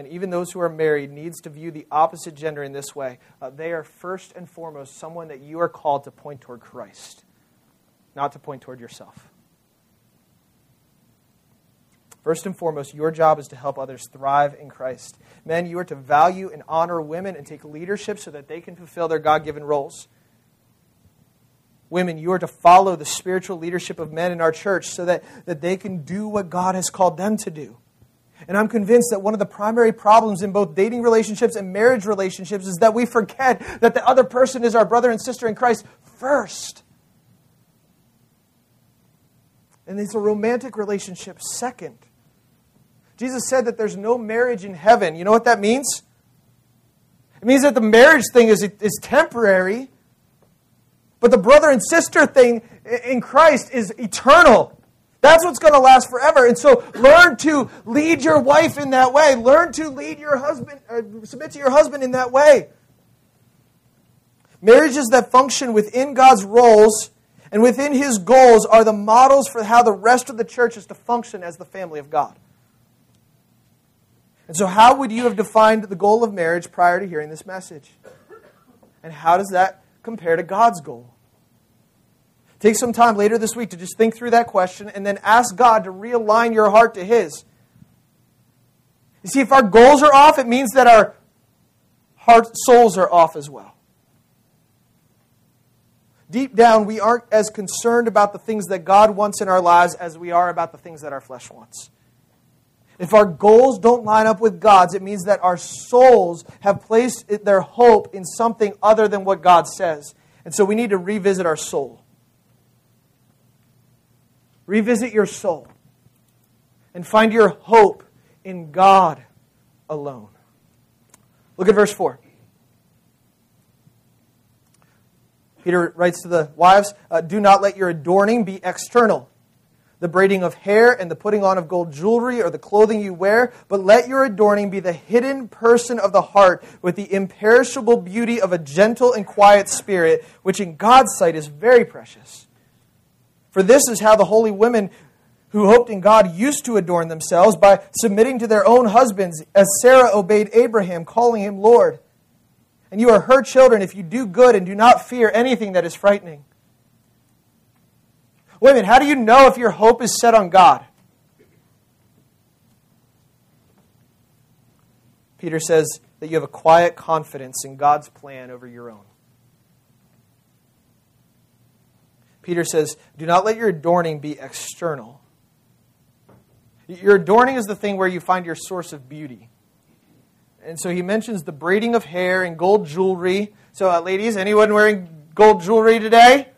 Speaker 2: and even those who are married, needs to view the opposite gender in this way. Uh, they are first and foremost someone that you are called to point toward Christ, not to point toward yourself. First and foremost, your job is to help others thrive in Christ. Men, you are to value and honor women and take leadership so that they can fulfill their God given roles. Women, you are to follow the spiritual leadership of men in our church so that, that they can do what God has called them to do. And I'm convinced that one of the primary problems in both dating relationships and marriage relationships is that we forget that the other person is our brother and sister in Christ first. And it's a romantic relationship second. Jesus said that there's no marriage in heaven. You know what that means? It means that the marriage thing is, is temporary, but the brother and sister thing in Christ is eternal. That's what's going to last forever. And so learn to lead your wife in that way. Learn to lead your husband, uh, submit to your husband in that way. Marriages that function within God's roles and within his goals are the models for how the rest of the church is to function as the family of God. And so, how would you have defined the goal of marriage prior to hearing this message? And how does that compare to God's goal? Take some time later this week to just think through that question and then ask God to realign your heart to His. You see, if our goals are off, it means that our heart souls are off as well. Deep down, we aren't as concerned about the things that God wants in our lives as we are about the things that our flesh wants. If our goals don't line up with God's, it means that our souls have placed their hope in something other than what God says. And so we need to revisit our soul. Revisit your soul and find your hope in God alone. Look at verse 4. Peter writes to the wives uh, Do not let your adorning be external the braiding of hair and the putting on of gold jewelry or the clothing you wear, but let your adorning be the hidden person of the heart with the imperishable beauty of a gentle and quiet spirit, which in God's sight is very precious. For this is how the holy women who hoped in God used to adorn themselves by submitting to their own husbands, as Sarah obeyed Abraham, calling him Lord. And you are her children if you do good and do not fear anything that is frightening. Women, how do you know if your hope is set on God? Peter says that you have a quiet confidence in God's plan over your own. Peter says, do not let your adorning be external. Your adorning is the thing where you find your source of beauty. And so he mentions the braiding of hair and gold jewelry. So, uh, ladies, anyone wearing gold jewelry today?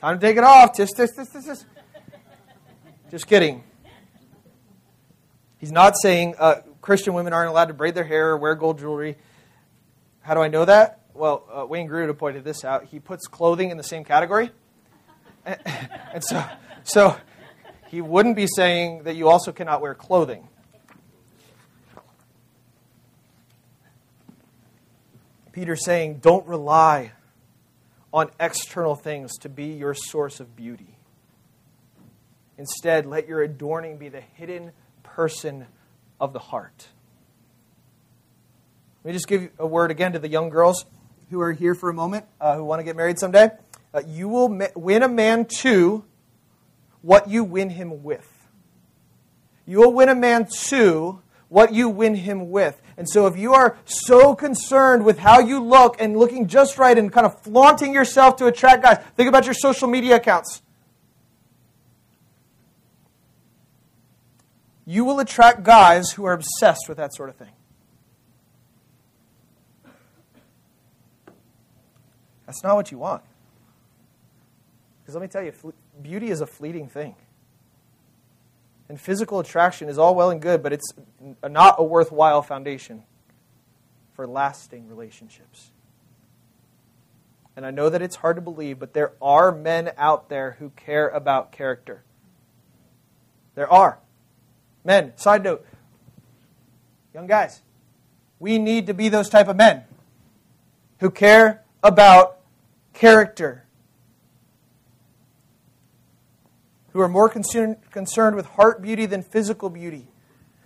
Speaker 2: Time to take it off. Just, just, just, just. Just kidding. He's not saying uh, Christian women aren't allowed to braid their hair or wear gold jewelry. How do I know that? Well, uh, Wayne Grudem pointed this out. He puts clothing in the same category. And, so, so he wouldn't be saying that you also cannot wear clothing. Peter's saying, don't rely on external things to be your source of beauty. Instead, let your adorning be the hidden person of the heart. Let me just give a word again to the young girls who are here for a moment, uh, who want to get married someday. Uh, you will ma- win a man to what you win him with. You will win a man to what you win him with. And so, if you are so concerned with how you look and looking just right and kind of flaunting yourself to attract guys, think about your social media accounts. You will attract guys who are obsessed with that sort of thing. That's not what you want. Because let me tell you, beauty is a fleeting thing. And physical attraction is all well and good, but it's not a worthwhile foundation for lasting relationships. And I know that it's hard to believe, but there are men out there who care about character. There are. Men, side note, young guys, we need to be those type of men who care about character, who are more concern, concerned with heart beauty than physical beauty,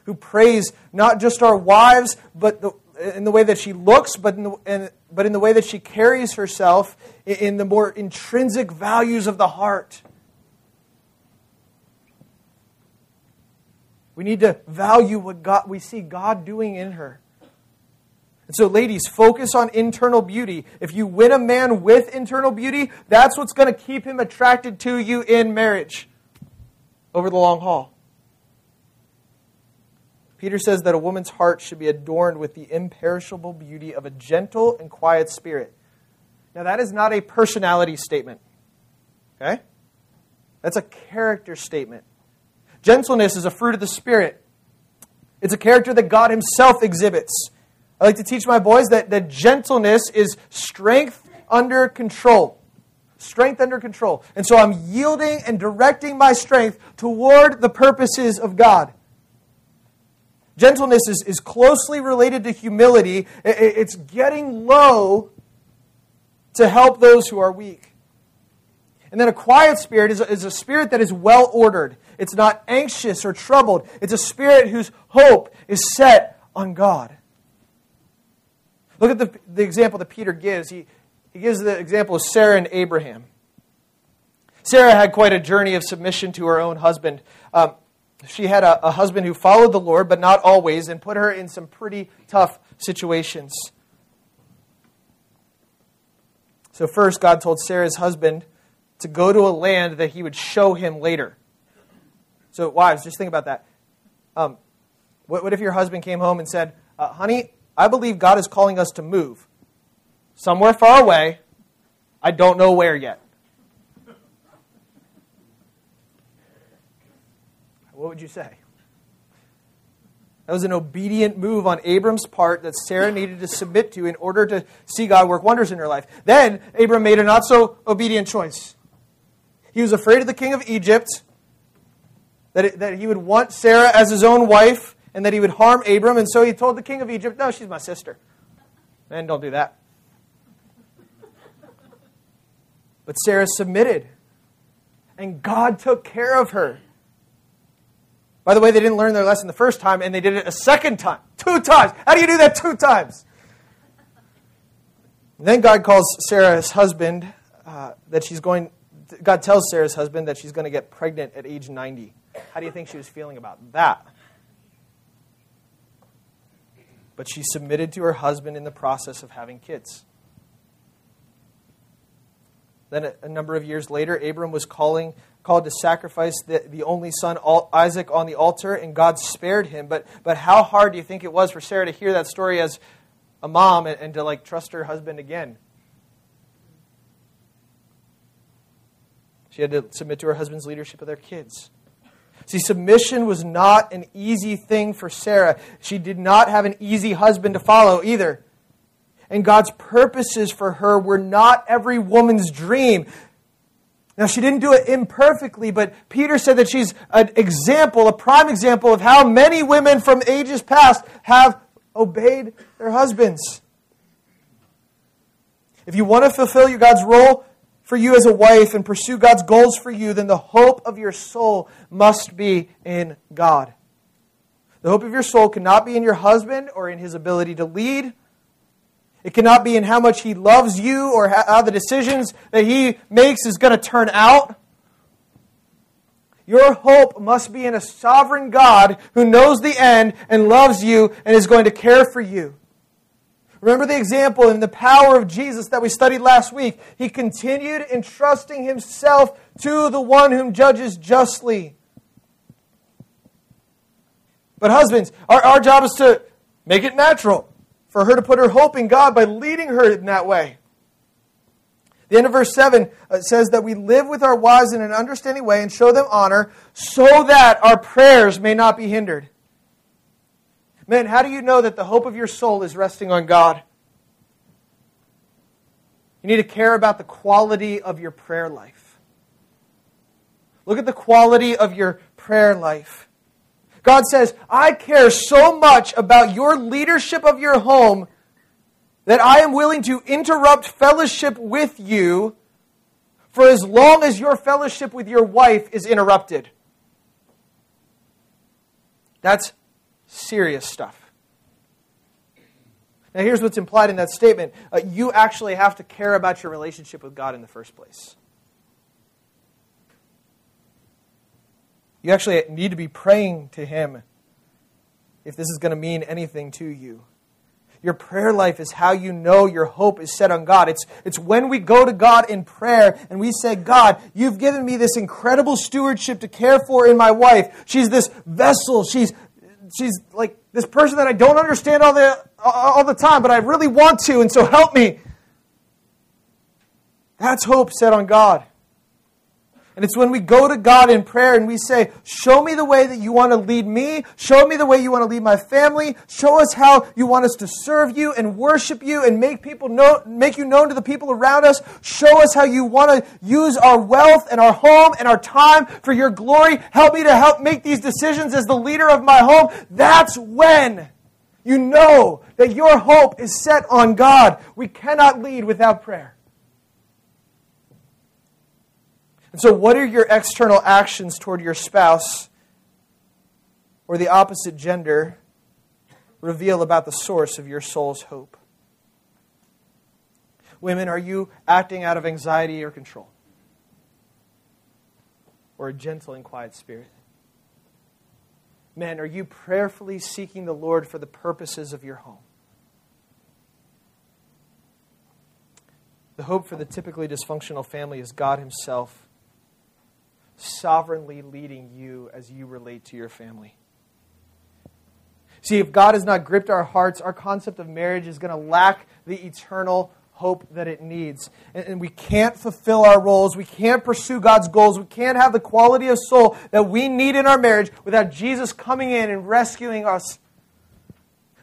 Speaker 2: who praise not just our wives, but the, in the way that she looks, but in the, in, but in the way that she carries herself, in, in the more intrinsic values of the heart. We need to value what God, we see God doing in her. And so, ladies, focus on internal beauty. If you win a man with internal beauty, that's what's going to keep him attracted to you in marriage over the long haul. Peter says that a woman's heart should be adorned with the imperishable beauty of a gentle and quiet spirit. Now, that is not a personality statement. Okay? That's a character statement. Gentleness is a fruit of the Spirit, it's a character that God Himself exhibits. I like to teach my boys that, that gentleness is strength under control. Strength under control. And so I'm yielding and directing my strength toward the purposes of God. Gentleness is, is closely related to humility. It's getting low to help those who are weak. And then a quiet spirit is a, is a spirit that is well ordered. It's not anxious or troubled. It's a spirit whose hope is set on God. Look at the, the example that Peter gives. He, he gives the example of Sarah and Abraham. Sarah had quite a journey of submission to her own husband. Um, she had a, a husband who followed the Lord, but not always, and put her in some pretty tough situations. So, first, God told Sarah's husband to go to a land that he would show him later. So, wives, just think about that. Um, what, what, if your husband came home and said, uh, Honey, I believe God is calling us to move somewhere far away. I don't know where yet. What would you say? That was an obedient move on Abram's part that Sarah needed to submit to in order to see God work wonders in her life. Then Abram made a not so obedient choice. He was afraid of the king of Egypt, that, it, that he would want Sarah as his own wife, and that he would harm Abram. And so he told the king of Egypt, No, she's my sister. Man, don't do that. But Sarah submitted, and God took care of her. By the way, they didn't learn their lesson the first time, and they did it a second time. Two times. How do you do that two times? And then God calls Sarah's husband uh, that she's going, God tells Sarah's husband that she's going to get pregnant at age 90. How do you think she was feeling about that? but she submitted to her husband in the process of having kids. Then, a, number of years later, Abram was calling, called to sacrifice the, the only son, Isaac, on the altar, and God spared him. But, but how hard do you think it was for Sarah to hear that story as a mom and, and to like trust her husband again? She had to submit to her husband's leadership of their kids. See, submission was not an easy thing for Sarah. She did not have an easy husband to follow either. And God's purposes for her were not every woman's dream. Now, she didn't do it imperfectly, but Peter said that she's an example, a prime example of how many women from ages past have obeyed their husbands. If you want to fulfill your God's role, for you as a wife and pursue God's goals for you, then the hope of your soul must be in God. The hope of your soul cannot be in your husband or in his ability to lead. It cannot be in how much he loves you or how the decisions that he makes is going to turn out. Your hope must be in a sovereign God who knows the end and loves you and is going to care for you. Remember the example in the power of Jesus that we studied last week. He continued entrusting himself to the one whom judges justly. But, husbands, our, our job is to make it natural for her to put her hope in God by leading her in that way. The end of verse 7 uh, says that we live with our wives in an understanding way and show them honor so that our prayers may not be hindered. Man, how do you know that the hope of your soul is resting on God? You need to care about the quality of your prayer life. Look at the quality of your prayer life. God says, I care so much about your leadership of your home that I am willing to interrupt fellowship with you for as long as your fellowship with your wife is interrupted. That's serious stuff. Now, here's what's implied in that statement uh, you actually have to care about your relationship with God in the first place. You actually need to be praying to Him if this is going to mean anything to you. Your prayer life is how you know your hope is set on God. It's, it's when we go to God in prayer and we say, God, you've given me this incredible stewardship to care for in my wife. She's this vessel. She's, she's like this person that I don't understand all the, all the time, but I really want to, and so help me. That's hope set on God. And it's when we go to God in prayer and we say, Show me the way that you want to lead me. Show me the way you want to lead my family. Show us how you want us to serve you and worship you and make people know, make you known to the people around us. Show us how you want to use our wealth and our home and our time for your glory. Help me to help make these decisions as the leader of my home. That's when you know that your hope is set on God. We cannot lead without prayer. And so, what are your external actions toward your spouse or the opposite gender reveal about the source of your soul's hope? Women, are you acting out of anxiety or control? Or a gentle and quiet spirit? Men, are you prayerfully seeking the Lord for the purposes of your home? The hope for the typically dysfunctional family is God Himself sovereignly leading you as you relate to your family. See, if God has not gripped our hearts, our concept of marriage is going to lack the eternal hope that it needs. And, we can't fulfill our roles. We can't pursue God's goals. We can't have the quality of soul that we need in our marriage without Jesus coming in and rescuing us.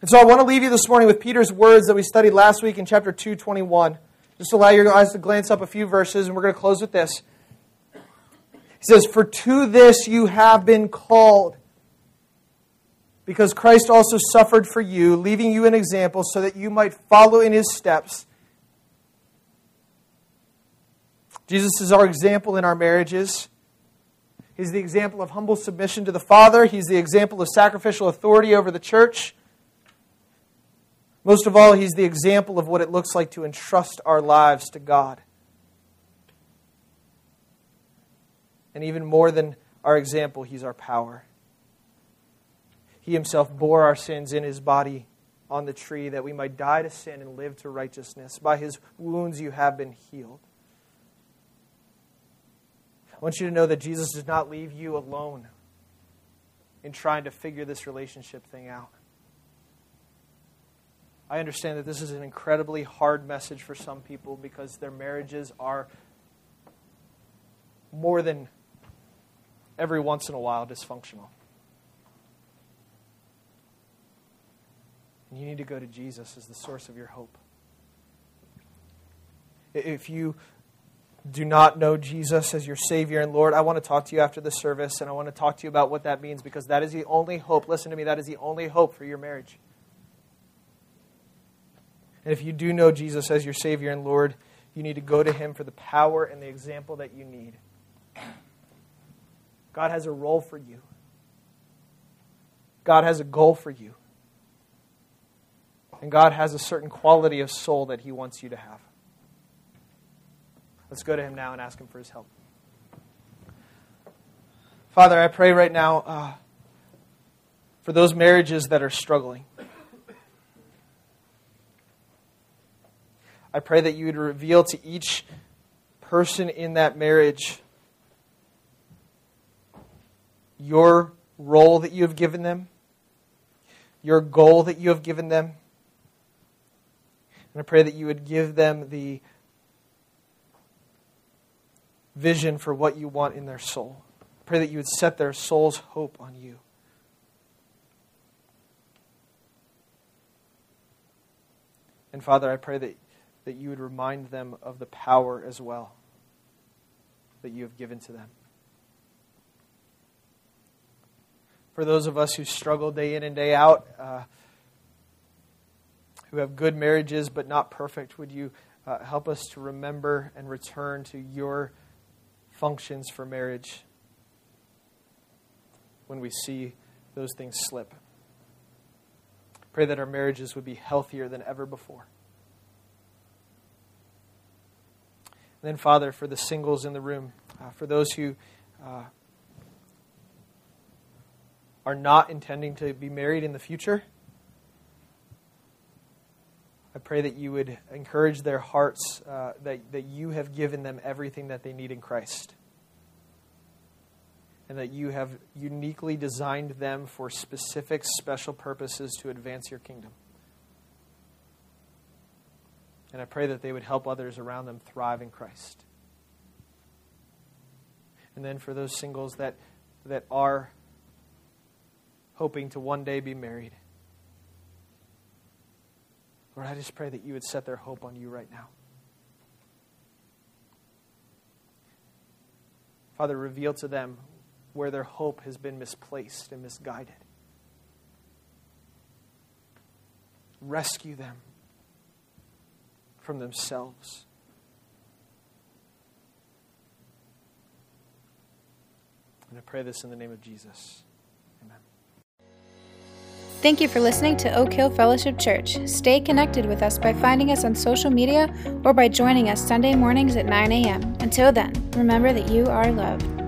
Speaker 2: And so I want to leave you this morning with Peter's words that we studied last week in chapter 221. Just allow your eyes to glance up a few verses, and we're going to close with this. He says, For to this you have been called, because Christ also suffered for you, leaving you an example so that you might follow in his steps. Jesus is our example in our marriages. He's the example of humble submission to the Father. He's the example of sacrificial authority over the church. Most of all, he's the example of what it looks like to entrust our lives to God. And even more than our example, He's our power. He Himself bore our sins in His body on the tree that we might die to sin and live to righteousness. By His wounds you have been healed. I want you to know that Jesus does not leave you alone in trying to figure this relationship thing out. I understand that this is an incredibly hard message for some people because their marriages are more than every once in a while dysfunctional. And you need to go to Jesus as the source of your hope. If you do not know Jesus as your Savior and Lord, I want to talk to you after the service and I want to talk to you about what that means because that is the only hope. Listen to me, that is the only hope for your marriage. And if you do know Jesus as your Savior and Lord, you need to go to Him for the power and the example that you need. God has a role for you. God has a goal for you. And God has a certain quality of soul that He wants you to have. Let's go to Him now and ask Him for His help. Father, I pray right now uh, for those marriages that are struggling. I pray that you would reveal to each person in that marriage your role that you have given them, your goal that you have given them. And I pray that you would give them the vision for what you want in their soul. I Pray that you would set their soul's hope on you. And Father, I pray that, that you would remind them of the power as well that you have given to them. For those of us who struggle day in and day out, uh, who have good marriages but not perfect, would you uh, help us to remember and return to your functions for marriage when we see those things slip? Pray that our marriages would be healthier than ever before. And then, Father, for the singles in the room, uh, for those who uh, are not intending to be married in the future, I pray that you would encourage their hearts uh, that, that you have given them everything that they need in Christ and that you have uniquely designed them for specific, special purposes to advance your kingdom. And I pray that they would help others around them thrive in Christ. And then for those singles that, that are hoping to one day be married, Lord, I just pray that you would set their hope on you right now. Father, reveal to them where their hope has been misplaced and misguided. Rescue them from themselves. And I pray this in the name of Jesus.
Speaker 1: Thank you for listening to Oak Hill Fellowship Church. Stay connected with us by finding us on social media or by joining us Sunday mornings at 9 a.m. Until then, remember that you are loved.